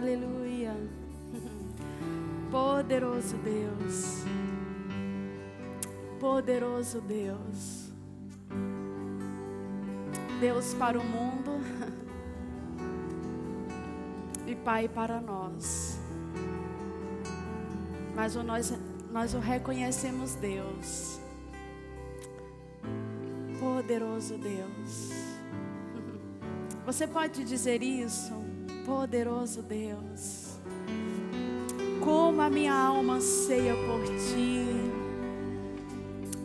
Aleluia. Poderoso Deus. Poderoso Deus. Deus para o mundo e Pai para nós. Mas nós, nós o reconhecemos Deus. Poderoso Deus. Você pode dizer isso? Poderoso Deus. Como a minha alma anseia por ti.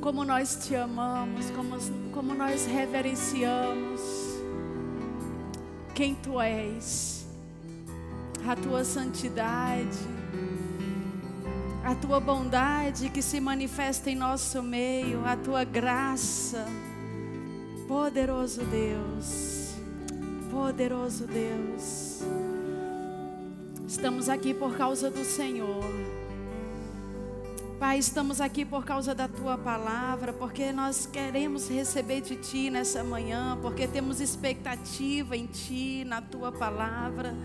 Como nós te amamos, como, como nós reverenciamos quem tu és, a tua santidade, a tua bondade que se manifesta em nosso meio, a tua graça. Poderoso Deus, poderoso Deus. Estamos aqui por causa do Senhor. Pai, estamos aqui por causa da tua palavra, porque nós queremos receber de ti nessa manhã, porque temos expectativa em ti, na tua palavra.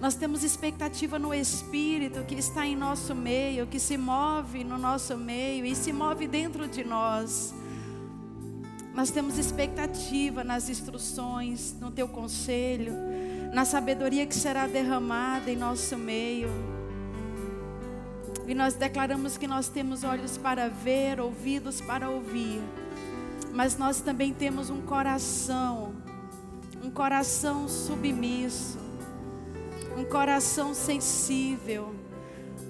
Nós temos expectativa no Espírito que está em nosso meio, que se move no nosso meio e se move dentro de nós. Nós temos expectativa nas instruções, no teu conselho na sabedoria que será derramada em nosso meio. E nós declaramos que nós temos olhos para ver, ouvidos para ouvir, mas nós também temos um coração, um coração submisso, um coração sensível,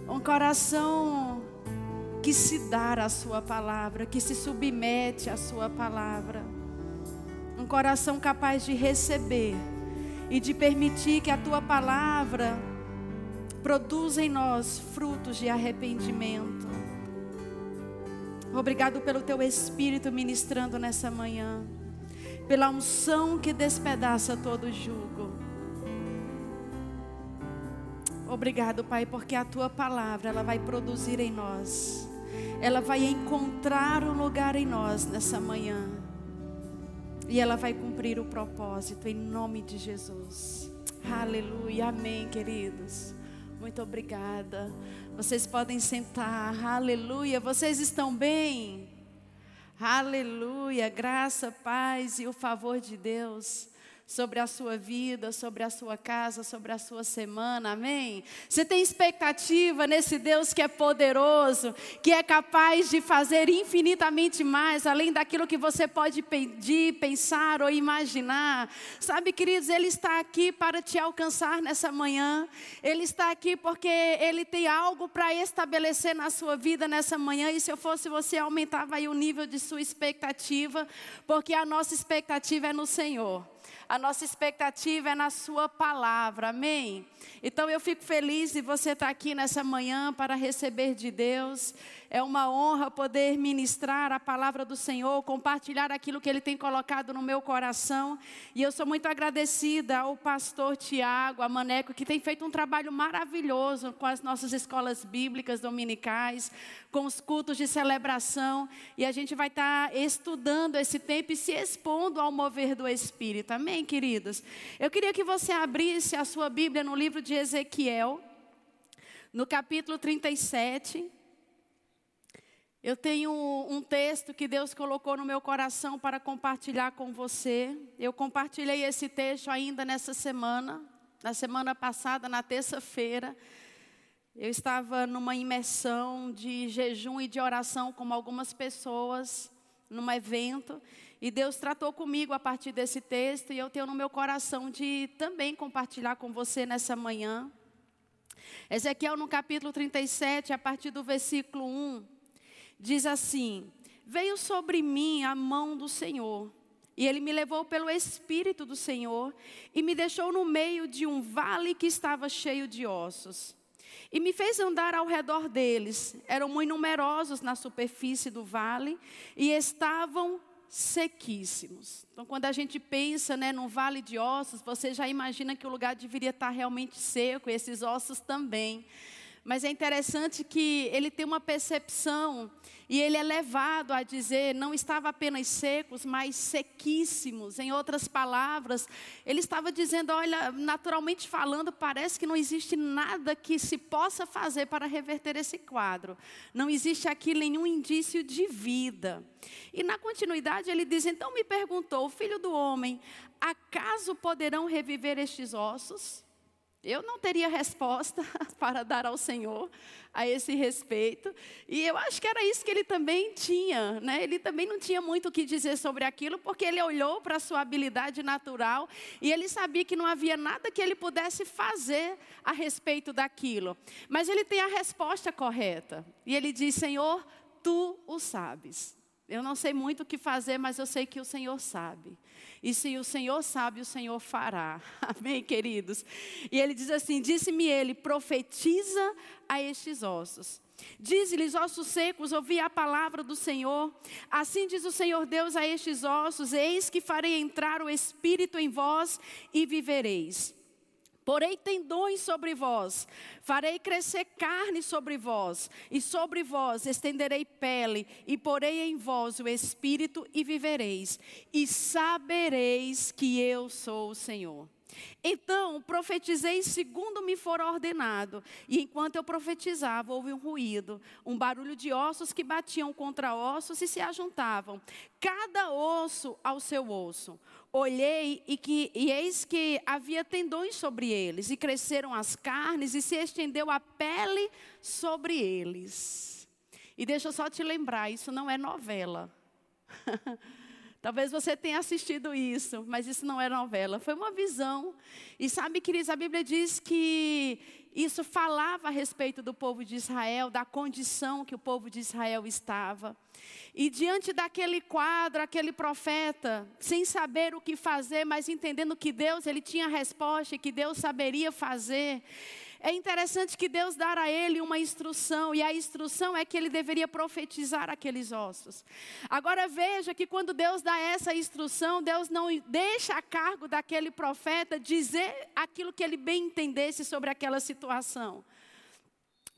um coração que se dá à Sua palavra, que se submete à Sua palavra, um coração capaz de receber e de permitir que a tua palavra produza em nós frutos de arrependimento. Obrigado pelo teu espírito ministrando nessa manhã, pela unção que despedaça todo jugo. Obrigado, Pai, porque a tua palavra ela vai produzir em nós. Ela vai encontrar um lugar em nós nessa manhã e ela vai cumprir o propósito em nome de Jesus. Aleluia, amém, queridos. Muito obrigada. Vocês podem sentar. Aleluia. Vocês estão bem? Aleluia. Graça, paz e o favor de Deus sobre a sua vida, sobre a sua casa, sobre a sua semana, amém? Você tem expectativa nesse Deus que é poderoso, que é capaz de fazer infinitamente mais, além daquilo que você pode pedir, pensar ou imaginar. Sabe, queridos, Ele está aqui para te alcançar nessa manhã, Ele está aqui porque Ele tem algo para estabelecer na sua vida nessa manhã, e se eu fosse você, aumentava aí o nível de sua expectativa, porque a nossa expectativa é no Senhor. A nossa expectativa é na Sua palavra, amém? Então eu fico feliz de você estar aqui nessa manhã para receber de Deus. É uma honra poder ministrar a palavra do Senhor, compartilhar aquilo que Ele tem colocado no meu coração. E eu sou muito agradecida ao pastor Tiago, a Maneco, que tem feito um trabalho maravilhoso com as nossas escolas bíblicas dominicais, com os cultos de celebração. E a gente vai estar estudando esse tempo e se expondo ao mover do Espírito. Amém, queridos? Eu queria que você abrisse a sua Bíblia no livro de Ezequiel, no capítulo 37. Eu tenho um texto que Deus colocou no meu coração para compartilhar com você. Eu compartilhei esse texto ainda nessa semana, na semana passada, na terça-feira. Eu estava numa imersão de jejum e de oração com algumas pessoas, num evento, e Deus tratou comigo a partir desse texto, e eu tenho no meu coração de também compartilhar com você nessa manhã. Ezequiel, no capítulo 37, a partir do versículo 1 diz assim: Veio sobre mim a mão do Senhor, e ele me levou pelo Espírito do Senhor e me deixou no meio de um vale que estava cheio de ossos. E me fez andar ao redor deles. Eram muito numerosos na superfície do vale e estavam sequíssimos. Então, quando a gente pensa né, num vale de ossos, você já imagina que o lugar deveria estar realmente seco, e esses ossos também. Mas é interessante que ele tem uma percepção e ele é levado a dizer: não estava apenas secos, mas sequíssimos. Em outras palavras, ele estava dizendo: olha, naturalmente falando, parece que não existe nada que se possa fazer para reverter esse quadro. Não existe aqui nenhum indício de vida. E na continuidade ele diz: então me perguntou, filho do homem, acaso poderão reviver estes ossos? Eu não teria resposta para dar ao Senhor a esse respeito. E eu acho que era isso que ele também tinha. Né? Ele também não tinha muito o que dizer sobre aquilo, porque ele olhou para a sua habilidade natural e ele sabia que não havia nada que ele pudesse fazer a respeito daquilo. Mas ele tem a resposta correta. E ele diz: Senhor, tu o sabes. Eu não sei muito o que fazer, mas eu sei que o Senhor sabe. E se o Senhor sabe, o Senhor fará. Amém, queridos? E ele diz assim: Disse-me ele, profetiza a estes ossos. Diz-lhes, ossos secos, ouvi a palavra do Senhor. Assim diz o Senhor Deus a estes ossos: Eis que farei entrar o Espírito em vós e vivereis. Porei tendões sobre vós, farei crescer carne sobre vós, e sobre vós estenderei pele, e porei em vós o espírito, e vivereis, e sabereis que eu sou o Senhor. Então profetizei segundo me for ordenado. E enquanto eu profetizava, houve um ruído, um barulho de ossos que batiam contra ossos e se ajuntavam, cada osso ao seu osso. Olhei e, que, e eis que havia tendões sobre eles, e cresceram as carnes, e se estendeu a pele sobre eles. E deixa eu só te lembrar: isso não é novela. Talvez você tenha assistido isso, mas isso não é novela, foi uma visão. E sabe, queridos, a Bíblia diz que isso falava a respeito do povo de Israel, da condição que o povo de Israel estava. E diante daquele quadro, aquele profeta, sem saber o que fazer, mas entendendo que Deus, ele tinha resposta e que Deus saberia fazer, é interessante que Deus dá a ele uma instrução, e a instrução é que ele deveria profetizar aqueles ossos. Agora veja que quando Deus dá essa instrução, Deus não deixa a cargo daquele profeta dizer aquilo que ele bem entendesse sobre aquela situação.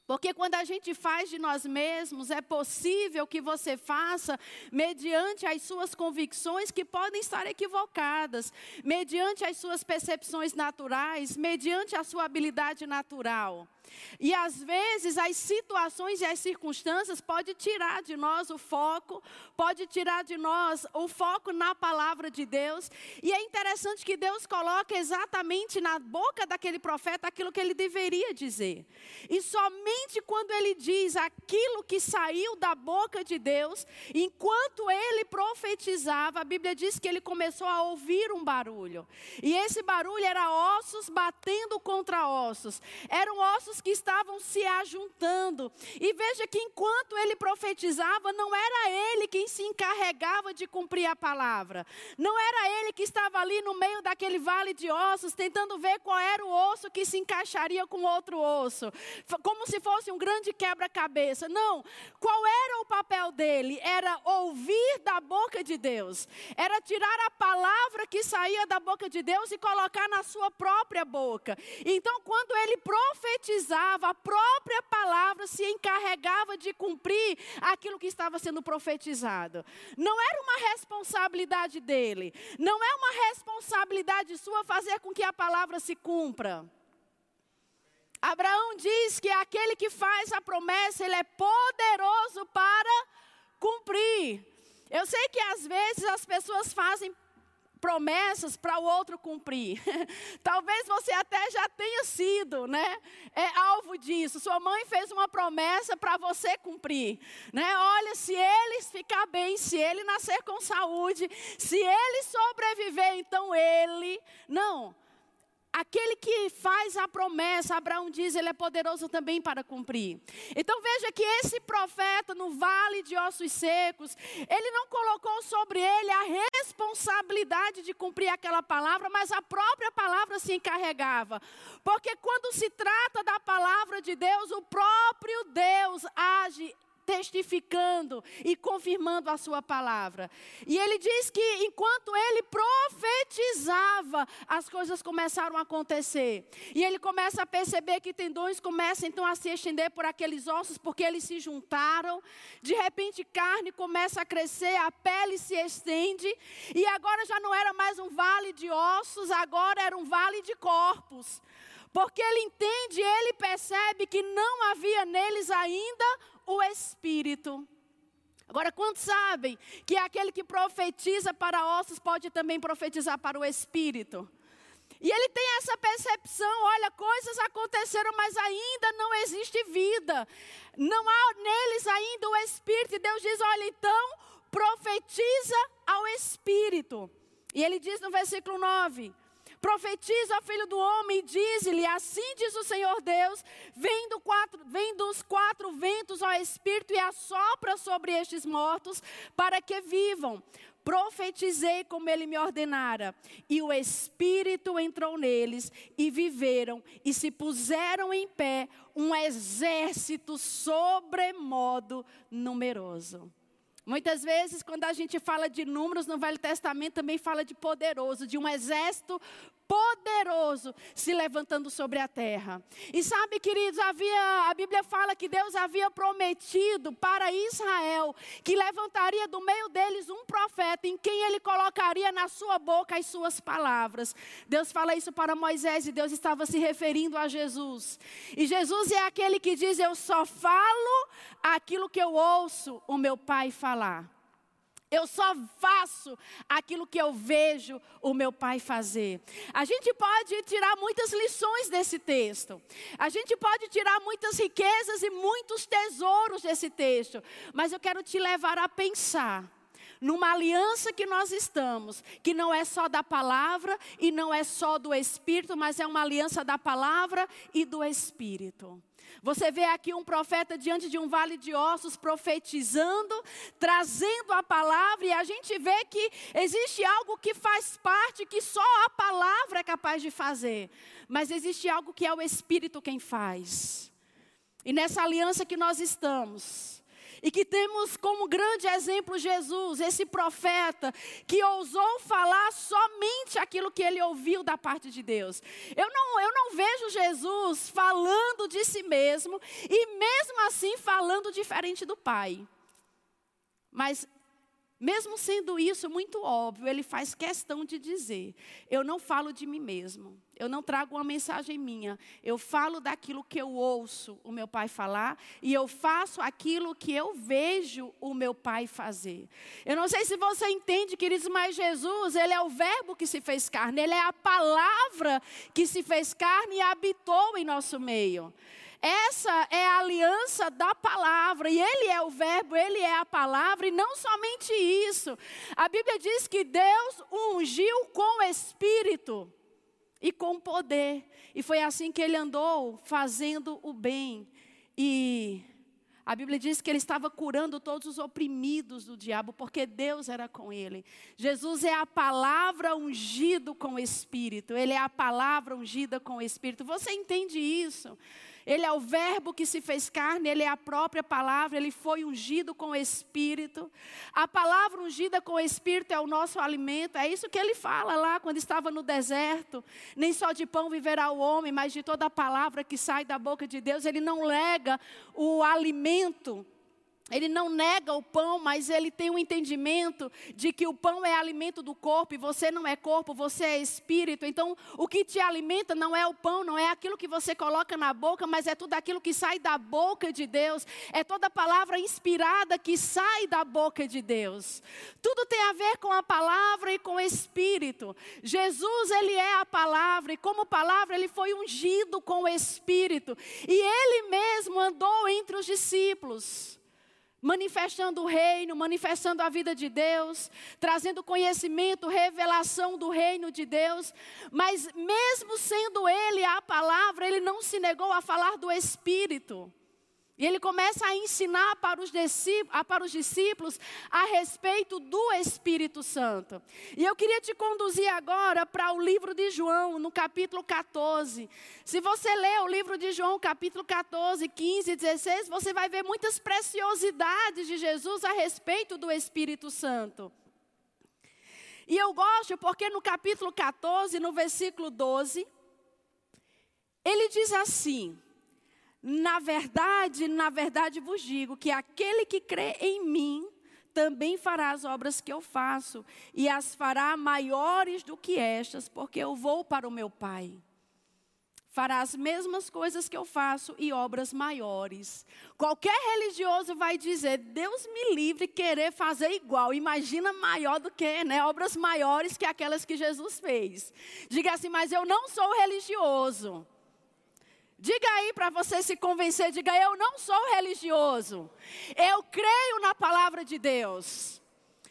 Porque quando a gente faz de nós mesmos, é possível que você faça mediante as suas convicções que podem estar equivocadas, mediante as suas percepções naturais, mediante a sua habilidade natural. E às vezes as situações e as circunstâncias podem tirar de nós o foco, pode tirar de nós o foco na palavra de Deus. E é interessante que Deus coloca exatamente na boca daquele profeta aquilo que ele deveria dizer. E somente quando ele diz aquilo que saiu da boca de Deus, enquanto ele profetizava, a Bíblia diz que ele começou a ouvir um barulho. E esse barulho era ossos batendo contra ossos. Eram ossos que estavam se ajuntando. E veja que enquanto ele profetizava, não era ele quem se encarregava de cumprir a palavra. Não era ele que estava ali no meio daquele vale de ossos, tentando ver qual era o osso que se encaixaria com outro osso. Como se fosse um grande quebra-cabeça. Não. Qual era o papel dele? Era ouvir da boca de Deus. Era tirar a palavra que saía da boca de Deus e colocar na sua própria boca. Então, quando ele profetizava, a própria palavra se encarregava de cumprir aquilo que estava sendo profetizado. Não era uma responsabilidade dele, não é uma responsabilidade sua fazer com que a palavra se cumpra. Abraão diz que aquele que faz a promessa, ele é poderoso para cumprir. Eu sei que às vezes as pessoas fazem promessas para o outro cumprir. Talvez você até já tenha sido, né, é alvo disso. Sua mãe fez uma promessa para você cumprir, né? Olha, se ele ficar bem, se ele nascer com saúde, se ele sobreviver, então ele, não. Aquele que faz a promessa, Abraão diz, ele é poderoso também para cumprir. Então veja que esse profeta no vale de ossos secos, ele não colocou sobre ele a responsabilidade de cumprir aquela palavra, mas a própria palavra se encarregava. Porque quando se trata da palavra de Deus, o próprio Deus age testificando e confirmando a sua palavra. E ele diz que enquanto ele profetizava, as coisas começaram a acontecer. E ele começa a perceber que tendões começam então a se estender por aqueles ossos, porque eles se juntaram. De repente, carne começa a crescer, a pele se estende. E agora já não era mais um vale de ossos, agora era um vale de corpos. Porque ele entende, ele percebe que não havia neles ainda o Espírito. Agora, quantos sabem que aquele que profetiza para ossos pode também profetizar para o Espírito? E ele tem essa percepção: olha, coisas aconteceram, mas ainda não existe vida. Não há neles ainda o Espírito. E Deus diz: olha, então profetiza ao Espírito. E ele diz no versículo 9: Profetiza, filho do homem, e diz-lhe: Assim diz o Senhor Deus: vem, do quatro, vem dos quatro ventos ao Espírito e assopra sobre estes mortos, para que vivam. Profetizei como ele me ordenara, e o Espírito entrou neles, e viveram, e se puseram em pé um exército sobremodo numeroso. Muitas vezes, quando a gente fala de números no Velho Testamento, também fala de poderoso, de um exército poderoso se levantando sobre a terra. E sabe, queridos, havia, a Bíblia fala que Deus havia prometido para Israel que levantaria do meio deles um profeta em quem ele colocaria na sua boca as suas palavras. Deus fala isso para Moisés e Deus estava se referindo a Jesus. E Jesus é aquele que diz: Eu só falo aquilo que eu ouço o meu Pai falar. Eu só faço aquilo que eu vejo o meu pai fazer. A gente pode tirar muitas lições desse texto. A gente pode tirar muitas riquezas e muitos tesouros desse texto. Mas eu quero te levar a pensar numa aliança que nós estamos, que não é só da palavra e não é só do Espírito, mas é uma aliança da palavra e do Espírito. Você vê aqui um profeta diante de um vale de ossos profetizando, trazendo a palavra, e a gente vê que existe algo que faz parte, que só a palavra é capaz de fazer, mas existe algo que é o Espírito quem faz. E nessa aliança que nós estamos, e que temos como grande exemplo Jesus, esse profeta que ousou falar somente aquilo que ele ouviu da parte de Deus. Eu não, eu não vejo Jesus falando de si mesmo e mesmo assim falando diferente do Pai. Mas mesmo sendo isso muito óbvio, ele faz questão de dizer: eu não falo de mim mesmo, eu não trago uma mensagem minha, eu falo daquilo que eu ouço o meu pai falar e eu faço aquilo que eu vejo o meu pai fazer. Eu não sei se você entende, queridos, mas Jesus, ele é o Verbo que se fez carne, ele é a palavra que se fez carne e habitou em nosso meio. Essa é a aliança da palavra, e Ele é o Verbo, Ele é a palavra, e não somente isso. A Bíblia diz que Deus ungiu com Espírito e com poder, e foi assim que Ele andou fazendo o bem. E a Bíblia diz que ele estava curando todos os oprimidos do diabo, porque Deus era com ele. Jesus é a palavra ungido com o Espírito, ele é a palavra ungida com o Espírito. Você entende isso? Ele é o Verbo que se fez carne, ele é a própria palavra, ele foi ungido com o Espírito. A palavra ungida com o Espírito é o nosso alimento, é isso que ele fala lá quando estava no deserto. Nem só de pão viverá o homem, mas de toda a palavra que sai da boca de Deus. Ele não lega o alimento ele não nega o pão, mas ele tem um entendimento de que o pão é alimento do corpo e você não é corpo, você é espírito. Então, o que te alimenta não é o pão, não é aquilo que você coloca na boca, mas é tudo aquilo que sai da boca de Deus. É toda palavra inspirada que sai da boca de Deus. Tudo tem a ver com a palavra e com o espírito. Jesus, ele é a palavra e como palavra ele foi ungido com o espírito. E ele mesmo andou entre os discípulos manifestando o reino, manifestando a vida de Deus, trazendo conhecimento, revelação do reino de Deus, mas mesmo sendo ele a palavra, ele não se negou a falar do Espírito. E ele começa a ensinar para os, para os discípulos a respeito do Espírito Santo. E eu queria te conduzir agora para o livro de João, no capítulo 14. Se você ler o livro de João, capítulo 14, 15 e 16, você vai ver muitas preciosidades de Jesus a respeito do Espírito Santo. E eu gosto porque no capítulo 14, no versículo 12, ele diz assim. Na verdade, na verdade vos digo que aquele que crê em mim também fará as obras que eu faço, e as fará maiores do que estas, porque eu vou para o meu Pai. Fará as mesmas coisas que eu faço e obras maiores. Qualquer religioso vai dizer: Deus me livre querer fazer igual. Imagina maior do que, né? Obras maiores que aquelas que Jesus fez. Diga assim, mas eu não sou religioso. Diga aí para você se convencer, diga eu não sou religioso. Eu creio na palavra de Deus.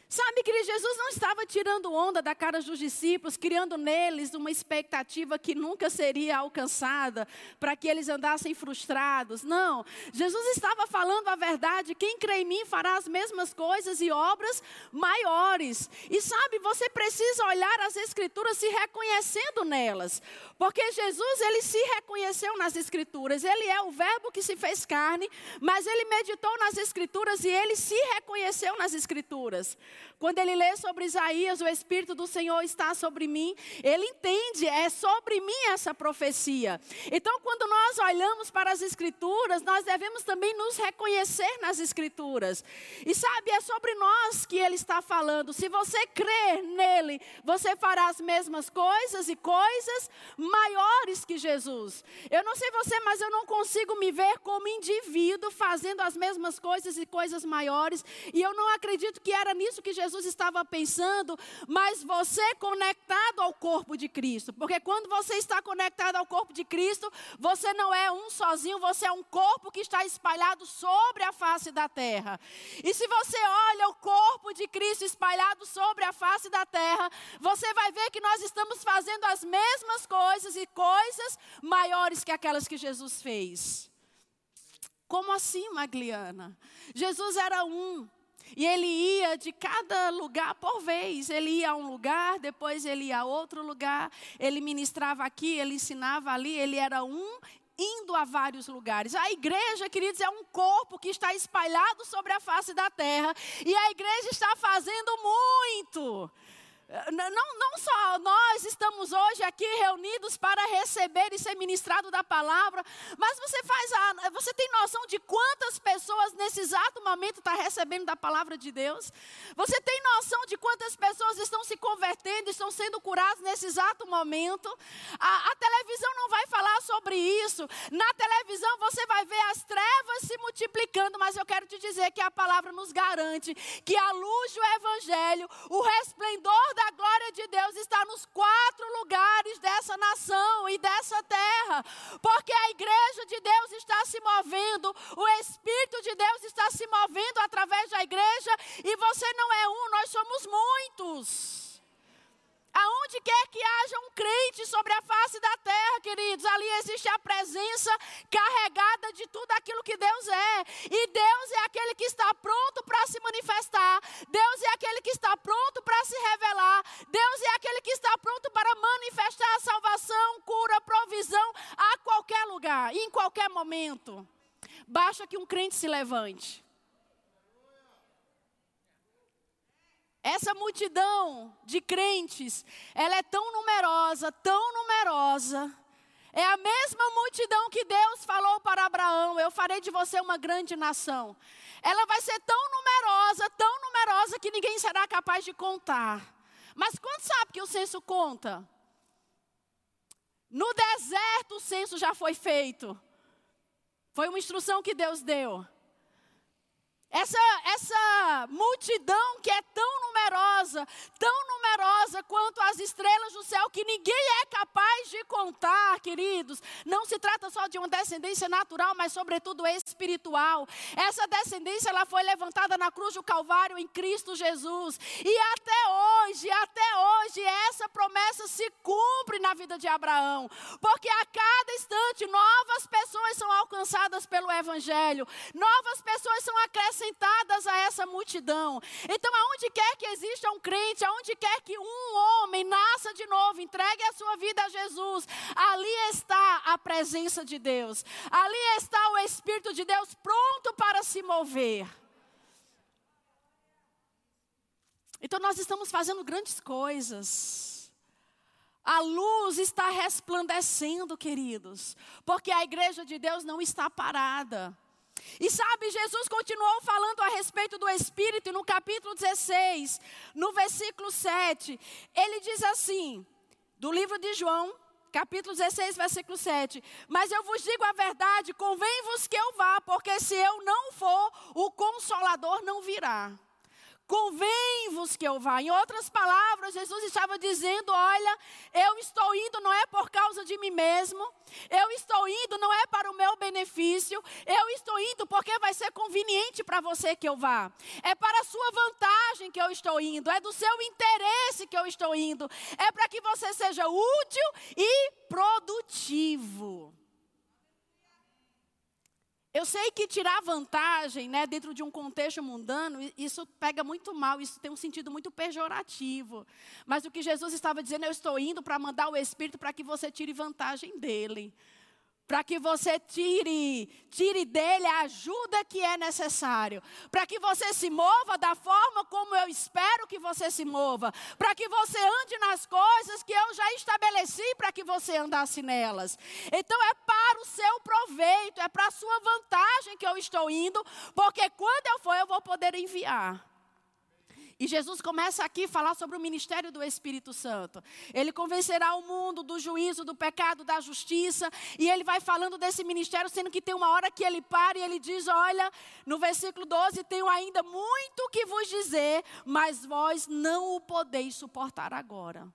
Sabe que Jesus não estava tirando onda da cara dos discípulos, criando neles uma expectativa que nunca seria alcançada, para que eles andassem frustrados. Não. Jesus estava falando a verdade. Quem crê em mim fará as mesmas coisas e obras maiores. E sabe, você precisa olhar as Escrituras se reconhecendo nelas. Porque Jesus, ele se reconheceu nas Escrituras. Ele é o Verbo que se fez carne, mas ele meditou nas Escrituras e ele se reconheceu nas Escrituras. Quando ele lê sobre Isaías, o Espírito do Senhor está sobre mim, ele entende, é sobre mim essa profecia. Então, quando nós olhamos para as Escrituras, nós devemos também nos reconhecer nas Escrituras. E sabe, é sobre nós que ele está falando. Se você crer nele, você fará as mesmas coisas e coisas maiores que Jesus. Eu não sei você, mas eu não consigo me ver como indivíduo fazendo as mesmas coisas e coisas maiores. E eu não acredito que era nisso que Jesus estava pensando, mas você conectado ao corpo de Cristo. Porque quando você está conectado ao corpo de Cristo, você não é um sozinho, você é um corpo que está espalhado sobre a face da terra. E se você olha o corpo de Cristo espalhado sobre a face da terra, você vai ver que nós estamos fazendo as mesmas coisas e coisas maiores que aquelas que Jesus fez. Como assim, Magliana? Jesus era um. E ele ia de cada lugar por vez. Ele ia a um lugar, depois ele ia a outro lugar. Ele ministrava aqui, ele ensinava ali. Ele era um indo a vários lugares. A igreja, queridos, é um corpo que está espalhado sobre a face da terra. E a igreja está fazendo muito. Não, não só nós estamos hoje aqui reunidos para receber e ser ministrado da palavra, mas você faz a, você tem noção de quantas pessoas nesse exato momento estão tá recebendo da palavra de Deus? Você tem noção de quantas pessoas estão se convertendo, estão sendo curadas nesse exato momento? A, a televisão não vai falar sobre isso. Na televisão você vai ver as trevas se multiplicando, mas eu quero te dizer que a palavra nos garante que a luz do evangelho, o resplendor da glória de Deus está nos quatro lugares dessa nação e dessa terra, porque a igreja de Deus está se movendo, o Espírito de Deus está se movendo através da igreja, e você não é um, nós somos muitos. Aonde quer que haja um crente sobre a face da terra, queridos, ali existe a presença carregada de tudo aquilo que Deus é. E Deus é aquele que está pronto para se manifestar. Deus é aquele que está pronto para se revelar. Deus é aquele que está pronto para manifestar a salvação, cura, provisão a qualquer lugar, em qualquer momento. Basta que um crente se levante. Essa multidão de crentes, ela é tão numerosa, tão numerosa. É a mesma multidão que Deus falou para Abraão: Eu farei de você uma grande nação. Ela vai ser tão numerosa, tão numerosa que ninguém será capaz de contar. Mas quando sabe que o censo conta? No deserto o censo já foi feito. Foi uma instrução que Deus deu. Essa, essa multidão que é tão numerosa, tão numerosa quanto as estrelas do céu, que ninguém é capaz de contar, queridos. Não se trata só de uma descendência natural, mas sobretudo espiritual. Essa descendência ela foi levantada na cruz do Calvário em Cristo Jesus. E até hoje, até hoje, essa promessa se cumpre na vida de Abraão. Porque a cada instante novas pessoas são alcançadas pelo Evangelho, novas pessoas são acrescentadas a essa multidão. Então, aonde quer que exista um crente, aonde quer que um homem nasça de novo, entregue a sua vida a Jesus, ali está a presença de Deus, ali está o Espírito de Deus pronto para se mover. Então, nós estamos fazendo grandes coisas. A luz está resplandecendo, queridos, porque a igreja de Deus não está parada. E sabe, Jesus continuou falando a respeito do Espírito no capítulo 16, no versículo 7. Ele diz assim, do livro de João, capítulo 16, versículo 7. Mas eu vos digo a verdade, convém-vos que eu vá, porque se eu não for, o consolador não virá. Convém-vos que eu vá. Em outras palavras, Jesus estava dizendo: Olha, eu estou indo não é por causa de mim mesmo, eu estou indo não é para o meu benefício, eu estou indo porque vai ser conveniente para você que eu vá. É para a sua vantagem que eu estou indo, é do seu interesse que eu estou indo, é para que você seja útil e produtivo. Eu sei que tirar vantagem, né, dentro de um contexto mundano, isso pega muito mal, isso tem um sentido muito pejorativo. Mas o que Jesus estava dizendo, eu estou indo para mandar o Espírito para que você tire vantagem dele para que você tire, tire dele a ajuda que é necessário, para que você se mova da forma como eu espero que você se mova, para que você ande nas coisas que eu já estabeleci para que você andasse nelas. Então é para o seu proveito, é para a sua vantagem que eu estou indo, porque quando eu for eu vou poder enviar. E Jesus começa aqui a falar sobre o ministério do Espírito Santo. Ele convencerá o mundo do juízo, do pecado, da justiça. E ele vai falando desse ministério, sendo que tem uma hora que ele para e ele diz: Olha, no versículo 12: Tenho ainda muito que vos dizer, mas vós não o podeis suportar agora.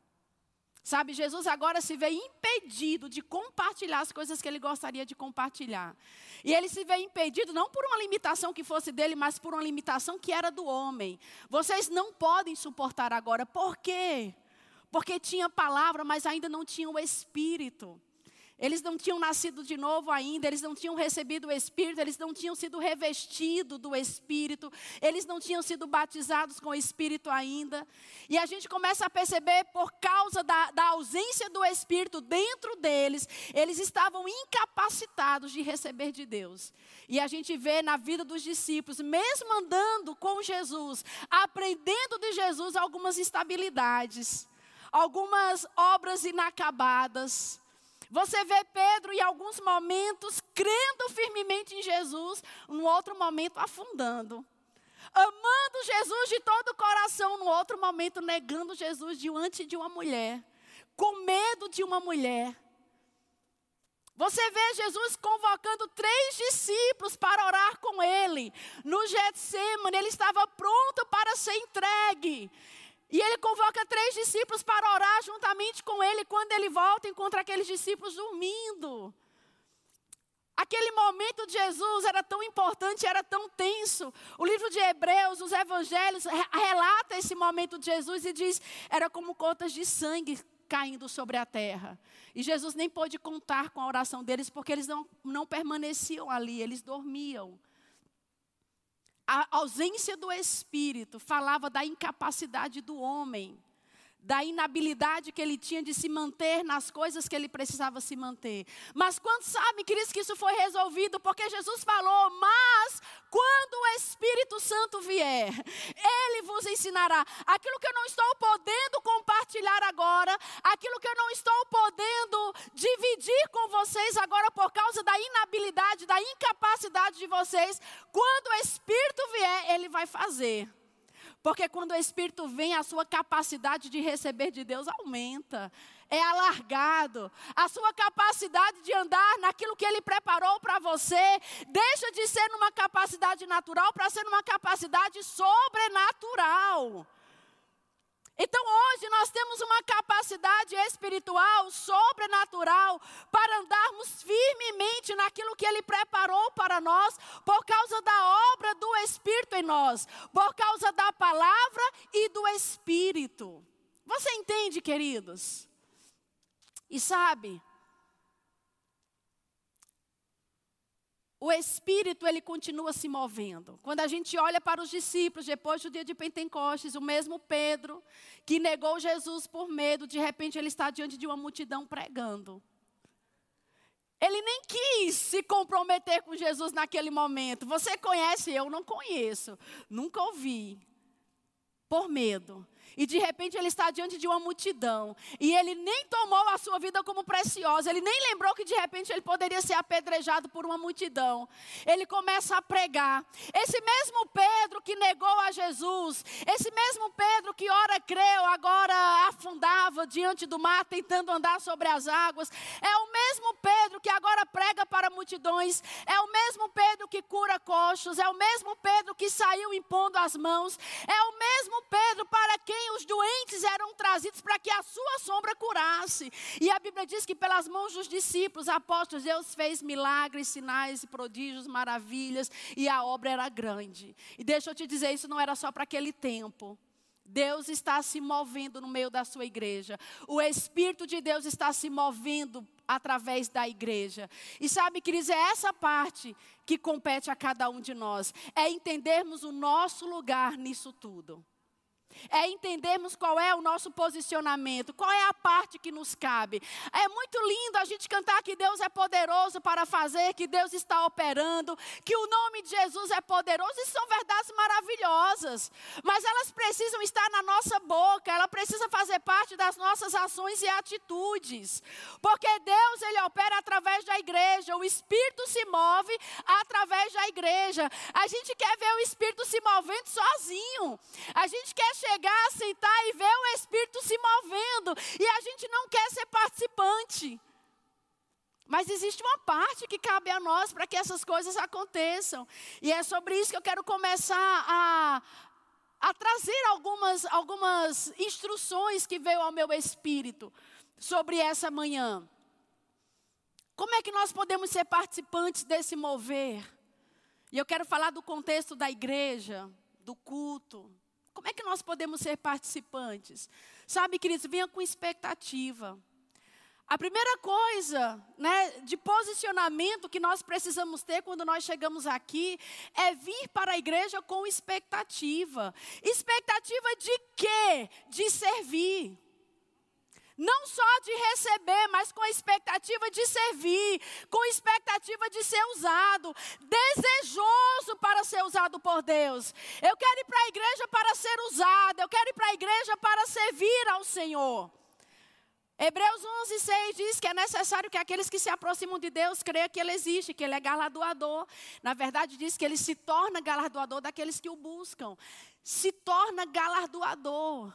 Sabe, Jesus agora se vê impedido de compartilhar as coisas que ele gostaria de compartilhar. E ele se vê impedido não por uma limitação que fosse dele, mas por uma limitação que era do homem. Vocês não podem suportar agora. Por quê? Porque tinha palavra, mas ainda não tinha o espírito. Eles não tinham nascido de novo ainda, eles não tinham recebido o Espírito, eles não tinham sido revestidos do Espírito, eles não tinham sido batizados com o Espírito ainda. E a gente começa a perceber, por causa da, da ausência do Espírito dentro deles, eles estavam incapacitados de receber de Deus. E a gente vê na vida dos discípulos, mesmo andando com Jesus, aprendendo de Jesus algumas instabilidades, algumas obras inacabadas você vê Pedro em alguns momentos crendo firmemente em Jesus, no outro momento afundando. Amando Jesus de todo o coração, no outro momento negando Jesus diante de uma mulher, com medo de uma mulher. Você vê Jesus convocando três discípulos para orar com ele. No Getsemane, ele estava pronto para ser entregue. E ele convoca três discípulos para orar juntamente com ele. Quando ele volta, encontra aqueles discípulos dormindo. Aquele momento de Jesus era tão importante, era tão tenso. O livro de Hebreus, os evangelhos, relata esse momento de Jesus e diz: era como gotas de sangue caindo sobre a terra. E Jesus nem pôde contar com a oração deles, porque eles não, não permaneciam ali, eles dormiam a ausência do Espírito falava da incapacidade do homem da inabilidade que ele tinha de se manter nas coisas que ele precisava se manter. Mas quando sabe, queridos, que isso foi resolvido, porque Jesus falou, mas quando o Espírito Santo vier, ele vos ensinará aquilo que eu não estou podendo compartilhar agora, aquilo que eu não estou podendo dividir com vocês agora por causa da inabilidade, da incapacidade de vocês, quando o Espírito vier, ele vai fazer. Porque quando o Espírito vem, a sua capacidade de receber de Deus aumenta, é alargado. A sua capacidade de andar naquilo que Ele preparou para você, deixa de ser numa capacidade natural para ser numa capacidade sobrenatural. Nós temos uma capacidade espiritual, sobrenatural, para andarmos firmemente naquilo que Ele preparou para nós, por causa da obra do Espírito em nós, por causa da palavra e do Espírito. Você entende, queridos? E sabe, o Espírito ele continua se movendo. Quando a gente olha para os discípulos, depois do dia de Pentecostes, o mesmo Pedro, que negou Jesus por medo, de repente ele está diante de uma multidão pregando. Ele nem quis se comprometer com Jesus naquele momento. Você conhece? Eu não conheço. Nunca ouvi. Por medo. E de repente ele está diante de uma multidão. E ele nem tomou a sua vida como preciosa. Ele nem lembrou que de repente ele poderia ser apedrejado por uma multidão. Ele começa a pregar. Esse mesmo Pedro que negou a Jesus. Esse mesmo Pedro que ora creu, agora afundava diante do mar, tentando andar sobre as águas. É o mesmo Pedro que agora prega para multidões. É o mesmo Pedro que cura coxos. É o mesmo Pedro que saiu impondo as mãos. É o mesmo Pedro para quem os doentes eram trazidos para que a sua sombra curasse. E a Bíblia diz que pelas mãos dos discípulos, apóstolos, Deus fez milagres, sinais, prodígios, maravilhas, e a obra era grande. E deixa eu te dizer, isso não era só para aquele tempo. Deus está se movendo no meio da sua igreja. O Espírito de Deus está se movendo através da igreja. E sabe, queridos, é essa parte que compete a cada um de nós. É entendermos o nosso lugar nisso tudo é entendermos qual é o nosso posicionamento, qual é a parte que nos cabe. É muito lindo a gente cantar que Deus é poderoso para fazer, que Deus está operando, que o nome de Jesus é poderoso, e são verdades maravilhosas, mas elas precisam estar na nossa boca, ela precisa fazer parte das nossas ações e atitudes, porque Deus ele opera através da igreja, o Espírito se move através da igreja. A gente quer ver o Espírito se movendo sozinho, a gente quer chegar, sentar e ver o Espírito se movendo. E a gente não quer ser participante. Mas existe uma parte que cabe a nós para que essas coisas aconteçam. E é sobre isso que eu quero começar a, a trazer algumas, algumas instruções que veio ao meu espírito sobre essa manhã. Como é que nós podemos ser participantes desse mover? E eu quero falar do contexto da igreja, do culto, como é que nós podemos ser participantes? Sabe, queridos, venha com expectativa. A primeira coisa, né, de posicionamento que nós precisamos ter quando nós chegamos aqui é vir para a igreja com expectativa. Expectativa de quê? De servir. Não só de receber, mas com a expectativa de servir, com a expectativa de ser usado, desejoso para ser usado por Deus. Eu quero ir para a igreja para ser usado, eu quero ir para a igreja para servir ao Senhor. Hebreus 11, 6 diz que é necessário que aqueles que se aproximam de Deus creiam que Ele existe, que Ele é galardoador. Na verdade, diz que Ele se torna galardoador daqueles que o buscam. Se torna galardoador.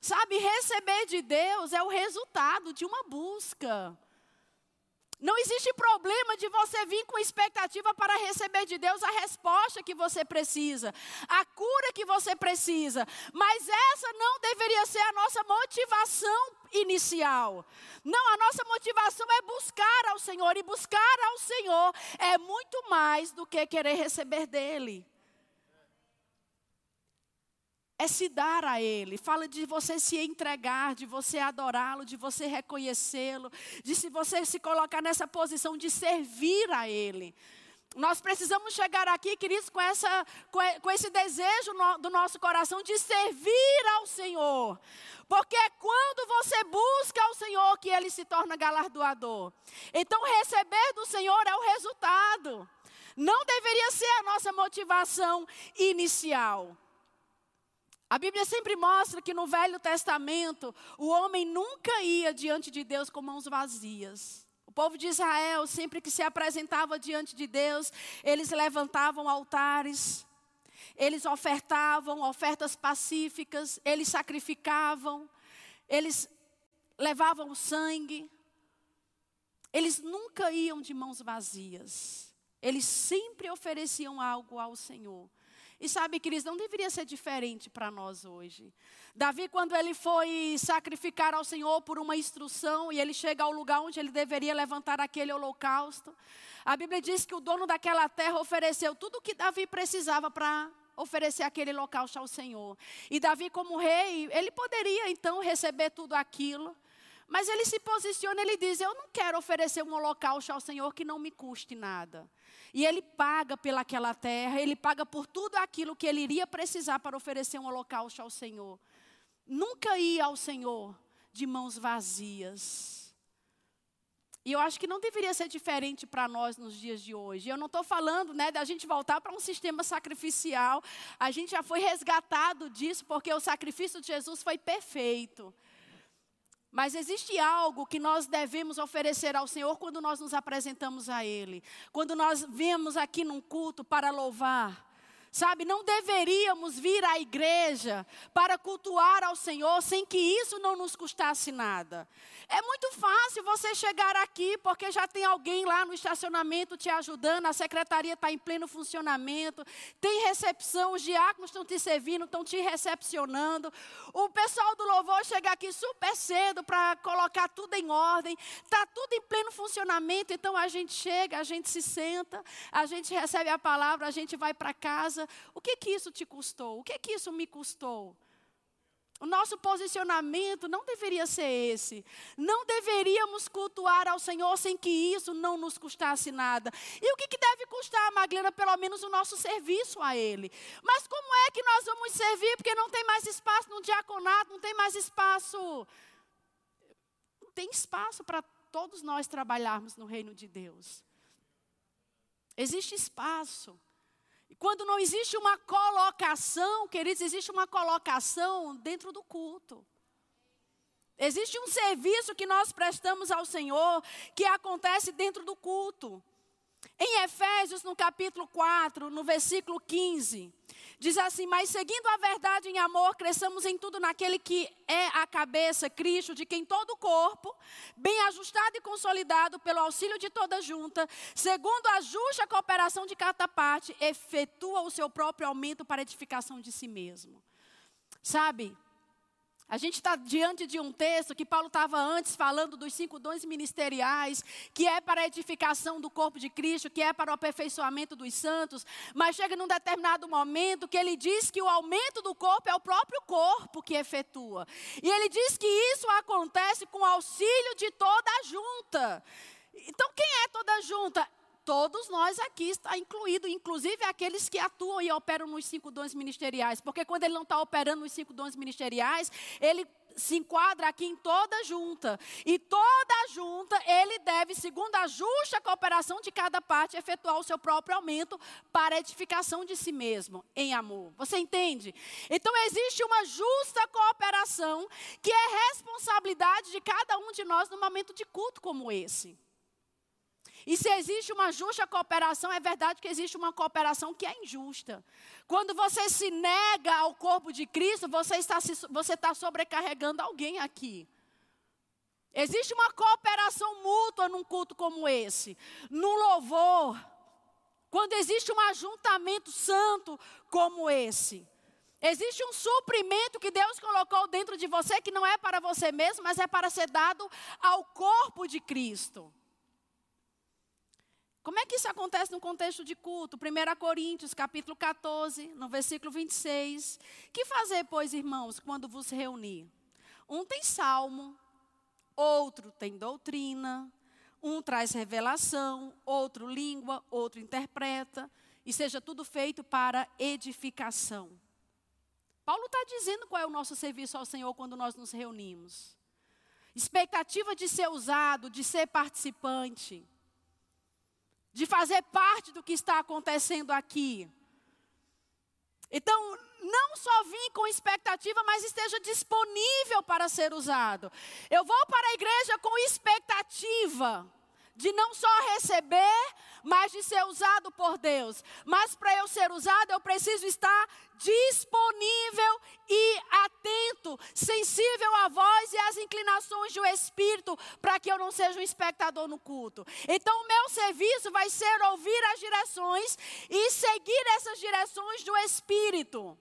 Sabe, receber de Deus é o resultado de uma busca. Não existe problema de você vir com expectativa para receber de Deus a resposta que você precisa, a cura que você precisa, mas essa não deveria ser a nossa motivação inicial. Não, a nossa motivação é buscar ao Senhor, e buscar ao Senhor é muito mais do que querer receber dEle é se dar a Ele. Fala de você se entregar, de você adorá-lo, de você reconhecê-lo, de se você se colocar nessa posição de servir a Ele. Nós precisamos chegar aqui, queridos, com, essa, com esse desejo no, do nosso coração de servir ao Senhor. Porque é quando você busca ao Senhor que Ele se torna galardoador. Então, receber do Senhor é o resultado. Não deveria ser a nossa motivação inicial. A Bíblia sempre mostra que no Velho Testamento o homem nunca ia diante de Deus com mãos vazias. O povo de Israel, sempre que se apresentava diante de Deus, eles levantavam altares, eles ofertavam ofertas pacíficas, eles sacrificavam, eles levavam sangue. Eles nunca iam de mãos vazias. Eles sempre ofereciam algo ao Senhor. E sabe, queridos, não deveria ser diferente para nós hoje. Davi, quando ele foi sacrificar ao Senhor por uma instrução, e ele chega ao lugar onde ele deveria levantar aquele holocausto, a Bíblia diz que o dono daquela terra ofereceu tudo o que Davi precisava para oferecer aquele holocausto ao Senhor. E Davi, como rei, ele poderia então receber tudo aquilo. Mas ele se posiciona, ele diz: Eu não quero oferecer um holocausto ao Senhor que não me custe nada. E ele paga pelaquela terra, ele paga por tudo aquilo que ele iria precisar para oferecer um holocausto ao Senhor. Nunca ir ao Senhor de mãos vazias. E eu acho que não deveria ser diferente para nós nos dias de hoje. Eu não estou falando né, da gente voltar para um sistema sacrificial. A gente já foi resgatado disso porque o sacrifício de Jesus foi perfeito. Mas existe algo que nós devemos oferecer ao Senhor quando nós nos apresentamos a Ele. Quando nós vemos aqui num culto para louvar. Sabe, não deveríamos vir à igreja para cultuar ao Senhor sem que isso não nos custasse nada. É muito fácil você chegar aqui porque já tem alguém lá no estacionamento te ajudando, a secretaria está em pleno funcionamento, tem recepção, os diáconos estão te servindo, estão te recepcionando. O pessoal do louvor chega aqui super cedo para colocar tudo em ordem, está tudo em pleno funcionamento, então a gente chega, a gente se senta, a gente recebe a palavra, a gente vai para casa o que que isso te custou? O que que isso me custou? O nosso posicionamento não deveria ser esse. Não deveríamos cultuar ao Senhor sem que isso não nos custasse nada. E o que, que deve custar, Maglena? Pelo menos o nosso serviço a Ele. Mas como é que nós vamos servir? Porque não tem mais espaço no diaconato, não tem mais espaço. Não tem espaço para todos nós trabalharmos no reino de Deus. Existe espaço. Quando não existe uma colocação, queridos, existe uma colocação dentro do culto. Existe um serviço que nós prestamos ao Senhor que acontece dentro do culto. Em Efésios, no capítulo 4, no versículo 15, diz assim: Mas seguindo a verdade em amor, cresçamos em tudo naquele que é a cabeça, Cristo, de quem todo o corpo, bem ajustado e consolidado pelo auxílio de toda junta, segundo a justa cooperação de cada parte, efetua o seu próprio aumento para edificação de si mesmo. Sabe? A gente está diante de um texto que Paulo estava antes falando dos cinco dons ministeriais, que é para a edificação do corpo de Cristo, que é para o aperfeiçoamento dos santos, mas chega num determinado momento que ele diz que o aumento do corpo é o próprio corpo que efetua. E ele diz que isso acontece com o auxílio de toda a junta. Então, quem é toda junta? Todos nós aqui está incluído, inclusive aqueles que atuam e operam nos cinco dons ministeriais, porque quando ele não está operando nos cinco dons ministeriais, ele se enquadra aqui em toda junta. E toda junta, ele deve, segundo a justa cooperação de cada parte, efetuar o seu próprio aumento para edificação de si mesmo, em amor. Você entende? Então, existe uma justa cooperação que é responsabilidade de cada um de nós no momento de culto como esse. E se existe uma justa cooperação, é verdade que existe uma cooperação que é injusta. Quando você se nega ao corpo de Cristo, você está, se, você está sobrecarregando alguém aqui. Existe uma cooperação mútua num culto como esse. No louvor. Quando existe um ajuntamento santo como esse. Existe um suprimento que Deus colocou dentro de você que não é para você mesmo, mas é para ser dado ao corpo de Cristo. Como é que isso acontece no contexto de culto? 1 Coríntios, capítulo 14, no versículo 26. Que fazer, pois, irmãos, quando vos reunir? Um tem salmo, outro tem doutrina, um traz revelação, outro língua, outro interpreta, e seja tudo feito para edificação. Paulo está dizendo qual é o nosso serviço ao Senhor quando nós nos reunimos. Expectativa de ser usado, de ser participante de fazer parte do que está acontecendo aqui. Então, não só vim com expectativa, mas esteja disponível para ser usado. Eu vou para a igreja com expectativa de não só receber, mas de ser usado por Deus. Mas para eu ser usado, eu preciso estar disponível e atento, sensível à voz e às inclinações do Espírito, para que eu não seja um espectador no culto. Então, o meu serviço vai ser ouvir as direções e seguir essas direções do Espírito.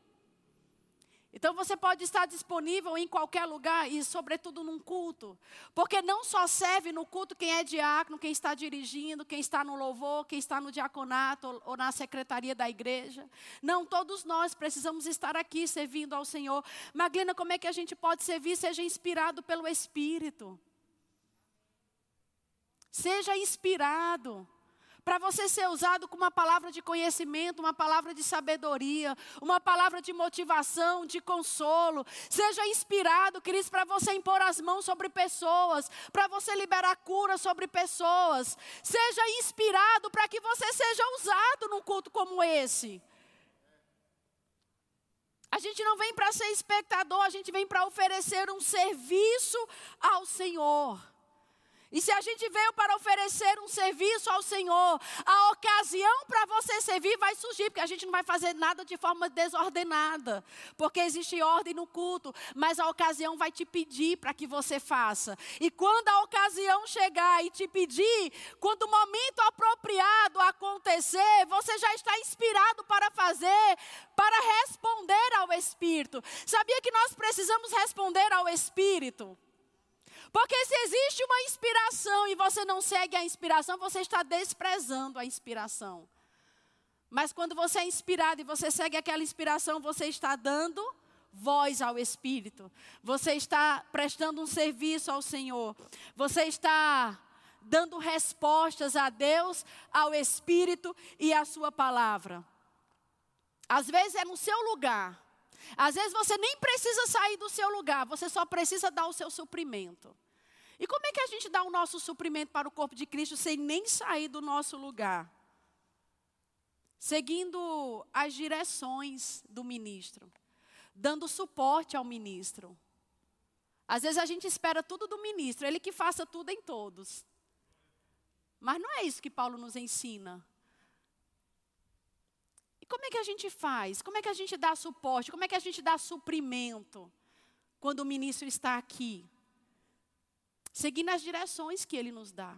Então você pode estar disponível em qualquer lugar e, sobretudo, num culto. Porque não só serve no culto quem é diácono, quem está dirigindo, quem está no louvor, quem está no diaconato ou na secretaria da igreja. Não, todos nós precisamos estar aqui servindo ao Senhor. Maglena, como é que a gente pode servir? Seja inspirado pelo Espírito. Seja inspirado para você ser usado com uma palavra de conhecimento, uma palavra de sabedoria, uma palavra de motivação, de consolo. Seja inspirado, Cristo, para você impor as mãos sobre pessoas, para você liberar cura sobre pessoas. Seja inspirado para que você seja usado num culto como esse. A gente não vem para ser espectador, a gente vem para oferecer um serviço ao Senhor. E se a gente veio para oferecer um serviço ao Senhor, a ocasião para você servir vai surgir, porque a gente não vai fazer nada de forma desordenada, porque existe ordem no culto, mas a ocasião vai te pedir para que você faça. E quando a ocasião chegar e te pedir, quando o momento apropriado acontecer, você já está inspirado para fazer, para responder ao Espírito. Sabia que nós precisamos responder ao Espírito? Porque se existe uma inspiração e você não segue a inspiração, você está desprezando a inspiração. Mas quando você é inspirado e você segue aquela inspiração, você está dando voz ao Espírito. Você está prestando um serviço ao Senhor. Você está dando respostas a Deus, ao Espírito e à Sua palavra. Às vezes é no seu lugar. Às vezes você nem precisa sair do seu lugar, você só precisa dar o seu suprimento. E como é que a gente dá o nosso suprimento para o corpo de Cristo sem nem sair do nosso lugar? Seguindo as direções do ministro, dando suporte ao ministro. Às vezes a gente espera tudo do ministro, ele que faça tudo em todos. Mas não é isso que Paulo nos ensina. E como é que a gente faz? Como é que a gente dá suporte? Como é que a gente dá suprimento quando o ministro está aqui? Seguindo as direções que ele nos dá.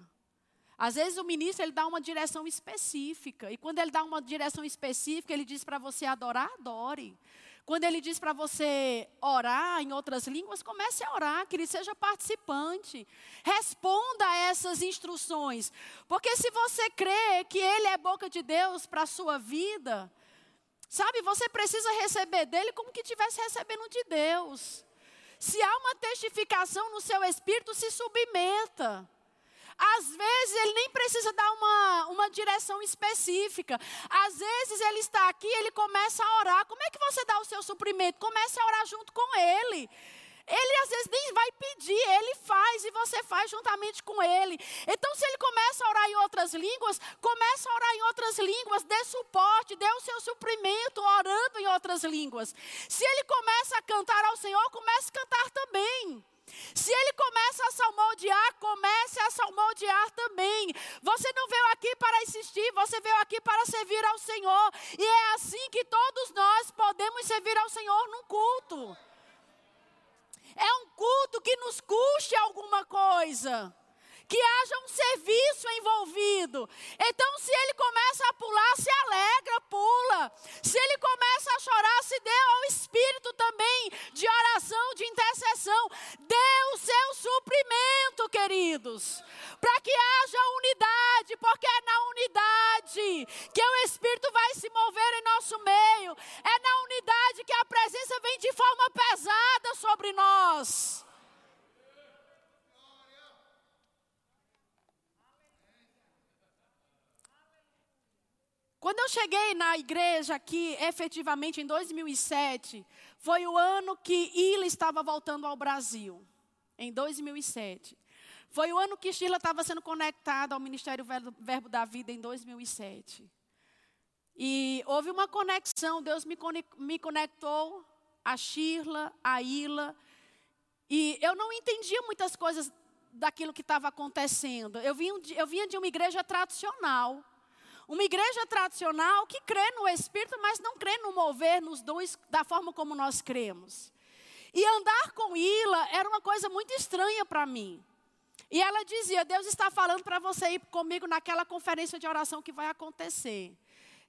Às vezes o ministro ele dá uma direção específica, e quando ele dá uma direção específica, ele diz para você adorar, adore. Quando ele diz para você orar em outras línguas, comece a orar, que ele seja participante. Responda a essas instruções. Porque se você crê que ele é boca de Deus para a sua vida, sabe, você precisa receber dele como que estivesse recebendo de Deus. Se há uma testificação no seu espírito, se submeta. Às vezes ele nem precisa dar uma, uma direção específica. Às vezes ele está aqui, ele começa a orar. Como é que você dá o seu suprimento? Comece a orar junto com ele. Ele às vezes nem vai pedir, ele faz e você faz juntamente com ele. Então, se ele começa a orar em outras línguas, começa a orar em outras línguas, dê suporte, dê o seu suprimento orando em outras línguas. Se ele começa a cantar ao Senhor, comece a cantar também. Se ele começa a salmodiar, comece a salmodiar também. Você não veio aqui para assistir, você veio aqui para servir ao Senhor. E é assim que todos nós podemos servir ao Senhor num culto. É um culto que nos custe alguma coisa. Que haja um serviço envolvido. Então, se ele começa a pular, se alegra, pula. Se ele começa a chorar, se dê ao Espírito também de oração, de intercessão. Dê o seu suprimento, queridos. Para que haja unidade, porque é na unidade que o Espírito vai se mover em nosso meio. É na unidade que a presença vem de forma pesada sobre nós. Quando eu cheguei na igreja aqui, efetivamente em 2007, foi o ano que Ila estava voltando ao Brasil. Em 2007. Foi o ano que Sheila estava sendo conectada ao Ministério Verbo da Vida em 2007. E houve uma conexão, Deus me conectou a Sheila, a Ila. E eu não entendia muitas coisas daquilo que estava acontecendo. Eu vinha, eu vinha de uma igreja tradicional. Uma igreja tradicional que crê no Espírito, mas não crê no mover nos dons da forma como nós cremos. E andar com Ila era uma coisa muito estranha para mim. E ela dizia: Deus está falando para você ir comigo naquela conferência de oração que vai acontecer.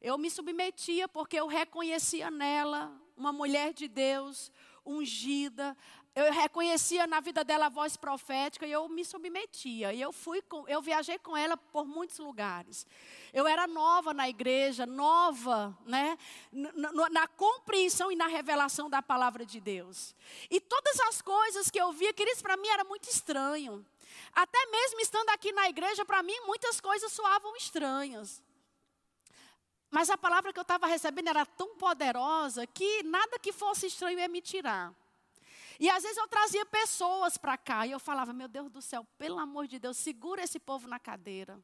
Eu me submetia porque eu reconhecia nela uma mulher de Deus, ungida. Eu reconhecia na vida dela a voz profética e eu me submetia. E eu fui, com, eu viajei com ela por muitos lugares. Eu era nova na igreja, nova, né, na, na compreensão e na revelação da palavra de Deus. E todas as coisas que eu via, queridos, para mim era muito estranho. Até mesmo estando aqui na igreja, para mim muitas coisas soavam estranhas. Mas a palavra que eu estava recebendo era tão poderosa que nada que fosse estranho ia me tirar. E às vezes eu trazia pessoas para cá e eu falava: Meu Deus do céu, pelo amor de Deus, segura esse povo na cadeira.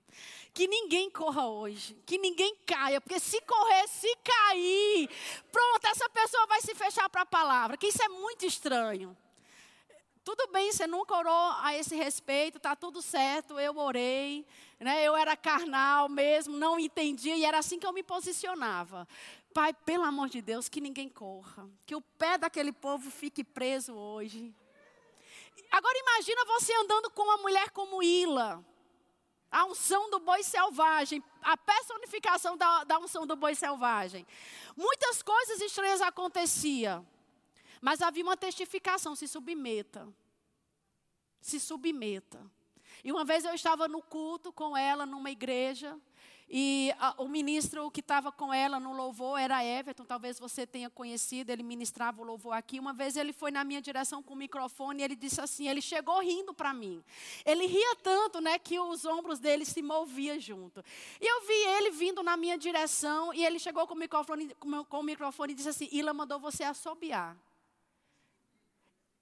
Que ninguém corra hoje, que ninguém caia, porque se correr, se cair, pronto, essa pessoa vai se fechar para a palavra. Que isso é muito estranho. Tudo bem, você nunca orou a esse respeito, tá tudo certo, eu orei, né? Eu era carnal mesmo, não entendia e era assim que eu me posicionava. Pai, pelo amor de Deus, que ninguém corra. Que o pé daquele povo fique preso hoje. Agora imagina você andando com uma mulher como Ila. A unção do boi selvagem, a personificação da, da unção do boi selvagem. Muitas coisas estranhas aconteciam. Mas havia uma testificação: se submeta. Se submeta. E uma vez eu estava no culto com ela numa igreja. E a, o ministro que estava com ela no louvor era Everton, talvez você tenha conhecido, ele ministrava o louvor aqui. Uma vez ele foi na minha direção com o microfone e ele disse assim: ele chegou rindo para mim. Ele ria tanto, né, que os ombros dele se moviam junto. E eu vi ele vindo na minha direção e ele chegou com o microfone, com o microfone e disse assim: Ila mandou você assobiar.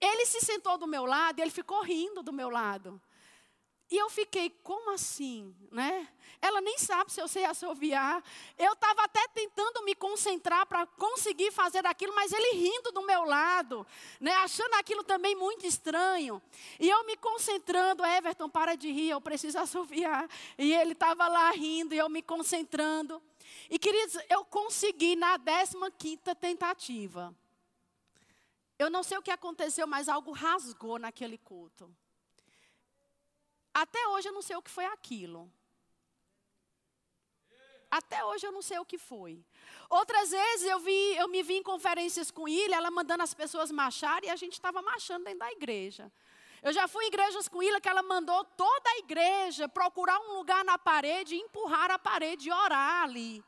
Ele se sentou do meu lado e ele ficou rindo do meu lado. E eu fiquei, como assim, né? Ela nem sabe se eu sei assoviar. Eu estava até tentando me concentrar para conseguir fazer aquilo, mas ele rindo do meu lado, né? Achando aquilo também muito estranho. E eu me concentrando, Everton, para de rir, eu preciso assoviar. E ele estava lá rindo e eu me concentrando. E queridos, eu consegui na 15 quinta tentativa. Eu não sei o que aconteceu, mas algo rasgou naquele culto. Até hoje eu não sei o que foi aquilo. Até hoje eu não sei o que foi. Outras vezes eu, vi, eu me vi em conferências com ele, ela mandando as pessoas marcharem e a gente estava marchando dentro da igreja. Eu já fui em igrejas com ele que ela mandou toda a igreja procurar um lugar na parede, empurrar a parede e orar ali.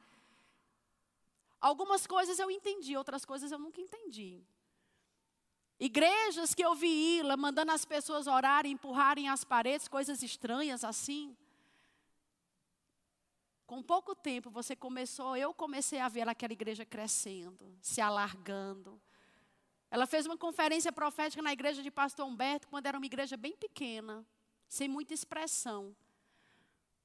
Algumas coisas eu entendi, outras coisas eu nunca entendi. Igrejas que eu vi Ila mandando as pessoas orarem, empurrarem as paredes, coisas estranhas assim. Com pouco tempo você começou, eu comecei a ver aquela igreja crescendo, se alargando. Ela fez uma conferência profética na igreja de Pastor Humberto, quando era uma igreja bem pequena, sem muita expressão.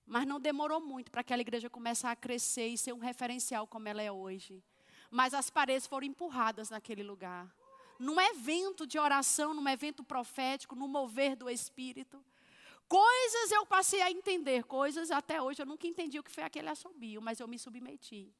Mas não demorou muito para aquela igreja começar a crescer e ser um referencial como ela é hoje. Mas as paredes foram empurradas naquele lugar num evento de oração, num evento profético, no mover do Espírito. Coisas eu passei a entender, coisas até hoje eu nunca entendi o que foi aquele assobio, mas eu me submeti.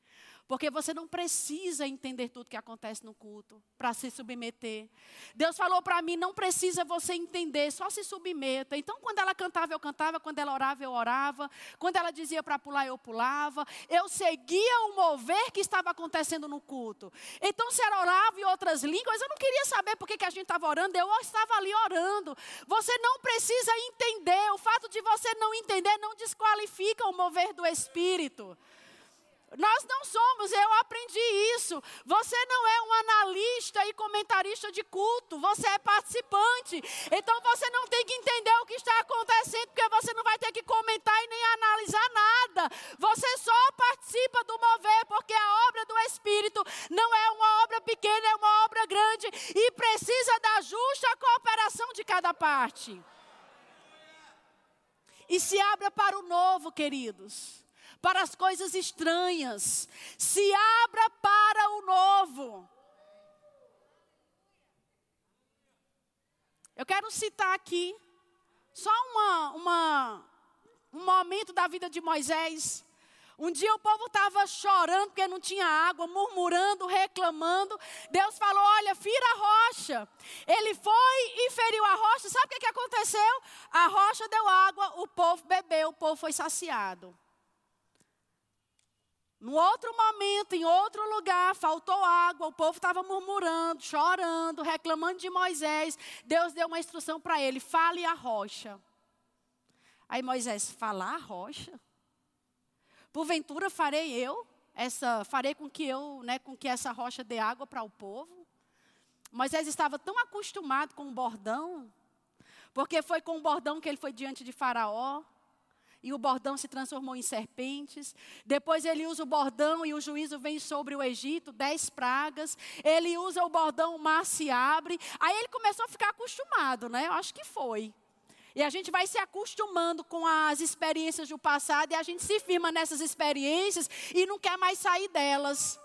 Porque você não precisa entender tudo que acontece no culto para se submeter. Deus falou para mim: não precisa você entender, só se submeta. Então, quando ela cantava, eu cantava. Quando ela orava, eu orava. Quando ela dizia para pular, eu pulava. Eu seguia o mover que estava acontecendo no culto. Então, se ela orava em outras línguas, eu não queria saber por que, a gente estava orando. Eu estava ali orando. Você não precisa entender. O fato de você não entender não desqualifica o mover do Espírito. Nós não somos, eu aprendi isso. Você não é um analista e comentarista de culto, você é participante. Então você não tem que entender o que está acontecendo, porque você não vai ter que comentar e nem analisar nada. Você só participa do mover, porque a obra do Espírito não é uma obra pequena, é uma obra grande e precisa da justa cooperação de cada parte. E se abra para o novo, queridos para as coisas estranhas. Se abra para o novo. Eu quero citar aqui só uma, uma, um momento da vida de Moisés. Um dia o povo estava chorando porque não tinha água, murmurando, reclamando. Deus falou: Olha, fira a rocha. Ele foi e feriu a rocha. Sabe o que, que aconteceu? A rocha deu água, o povo bebeu, o povo foi saciado. No outro momento, em outro lugar, faltou água, o povo estava murmurando, chorando, reclamando de Moisés. Deus deu uma instrução para ele: fale a rocha. Aí Moisés, falar a rocha? Porventura farei eu essa, farei com que eu, né, com que essa rocha dê água para o povo? Moisés estava tão acostumado com o bordão, porque foi com o bordão que ele foi diante de Faraó e o bordão se transformou em serpentes. Depois ele usa o bordão e o juízo vem sobre o Egito, dez pragas. Ele usa o bordão, o mar se abre. Aí ele começou a ficar acostumado, né? Eu acho que foi. E a gente vai se acostumando com as experiências do passado e a gente se firma nessas experiências e não quer mais sair delas.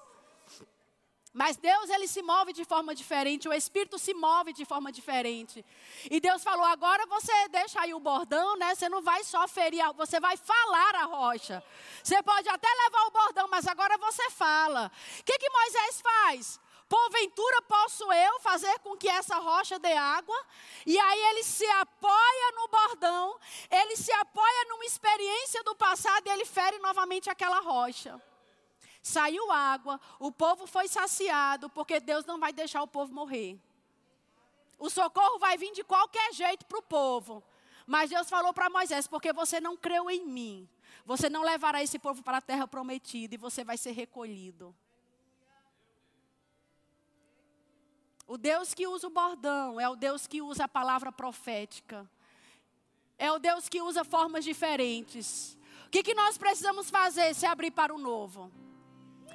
Mas Deus, ele se move de forma diferente, o Espírito se move de forma diferente. E Deus falou: agora você deixa aí o bordão, né? Você não vai só ferir, você vai falar a rocha. Você pode até levar o bordão, mas agora você fala. O que, que Moisés faz? Porventura posso eu fazer com que essa rocha dê água? E aí ele se apoia no bordão, ele se apoia numa experiência do passado e ele fere novamente aquela rocha saiu água, o povo foi saciado, porque Deus não vai deixar o povo morrer. O socorro vai vir de qualquer jeito para o povo. Mas Deus falou para Moisés: porque você não creu em mim, você não levará esse povo para a terra prometida e você vai ser recolhido. O Deus que usa o bordão é o Deus que usa a palavra profética. É o Deus que usa formas diferentes. O que, que nós precisamos fazer se abrir para o novo?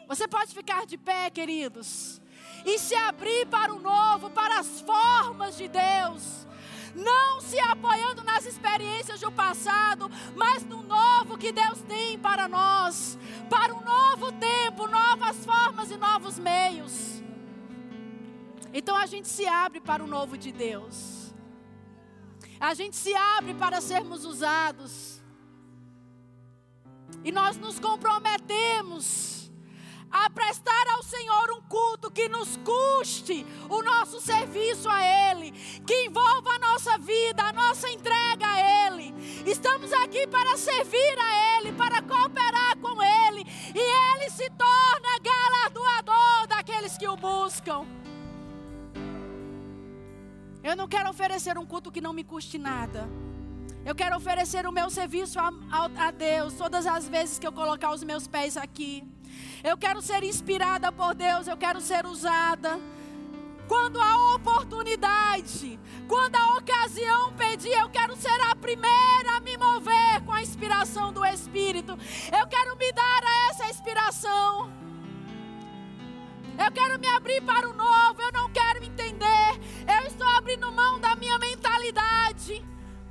Você pode ficar de pé, queridos, e se abrir para o novo, para as formas de Deus. Não se apoiando nas experiências do passado, mas no novo que Deus tem para nós, para um novo tempo, novas formas e novos meios. Então a gente se abre para o novo de Deus. A gente se abre para sermos usados. E nós nos comprometemos a prestar ao Senhor um culto que nos custe o nosso serviço a Ele, que envolva a nossa vida, a nossa entrega a Ele. Estamos aqui para servir a Ele, para cooperar com Ele, e Ele se torna galardoador daqueles que o buscam. Eu não quero oferecer um culto que não me custe nada. Eu quero oferecer o meu serviço a, a, a Deus todas as vezes que eu colocar os meus pés aqui. Eu quero ser inspirada por Deus, eu quero ser usada. Quando a oportunidade, quando a ocasião pedir, eu quero ser a primeira a me mover com a inspiração do Espírito. Eu quero me dar a essa inspiração. Eu quero me abrir para o novo, eu não quero entender. Eu estou abrindo mão da minha mentalidade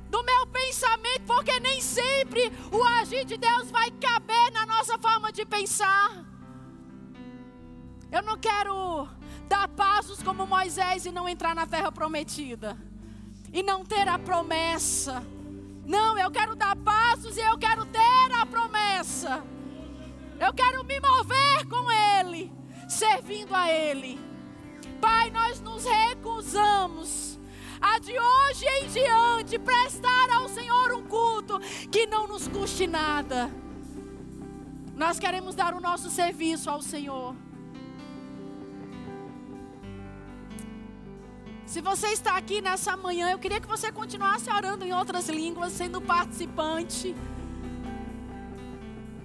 do meu pensamento, porque nem sempre o agir de Deus vai caber na nossa forma de pensar. Eu não quero dar passos como Moisés e não entrar na terra prometida. E não ter a promessa. Não, eu quero dar passos e eu quero ter a promessa. Eu quero me mover com Ele, servindo a Ele. Pai, nós nos recusamos a de hoje em diante prestar ao Senhor um culto que não nos custe nada. Nós queremos dar o nosso serviço ao Senhor. Se você está aqui nessa manhã, eu queria que você continuasse orando em outras línguas, sendo participante.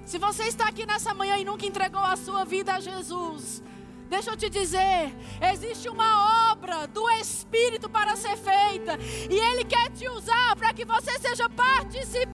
Se você está aqui nessa manhã e nunca entregou a sua vida a Jesus, deixa eu te dizer: existe uma obra do Espírito para ser feita, e Ele quer te usar para que você seja participante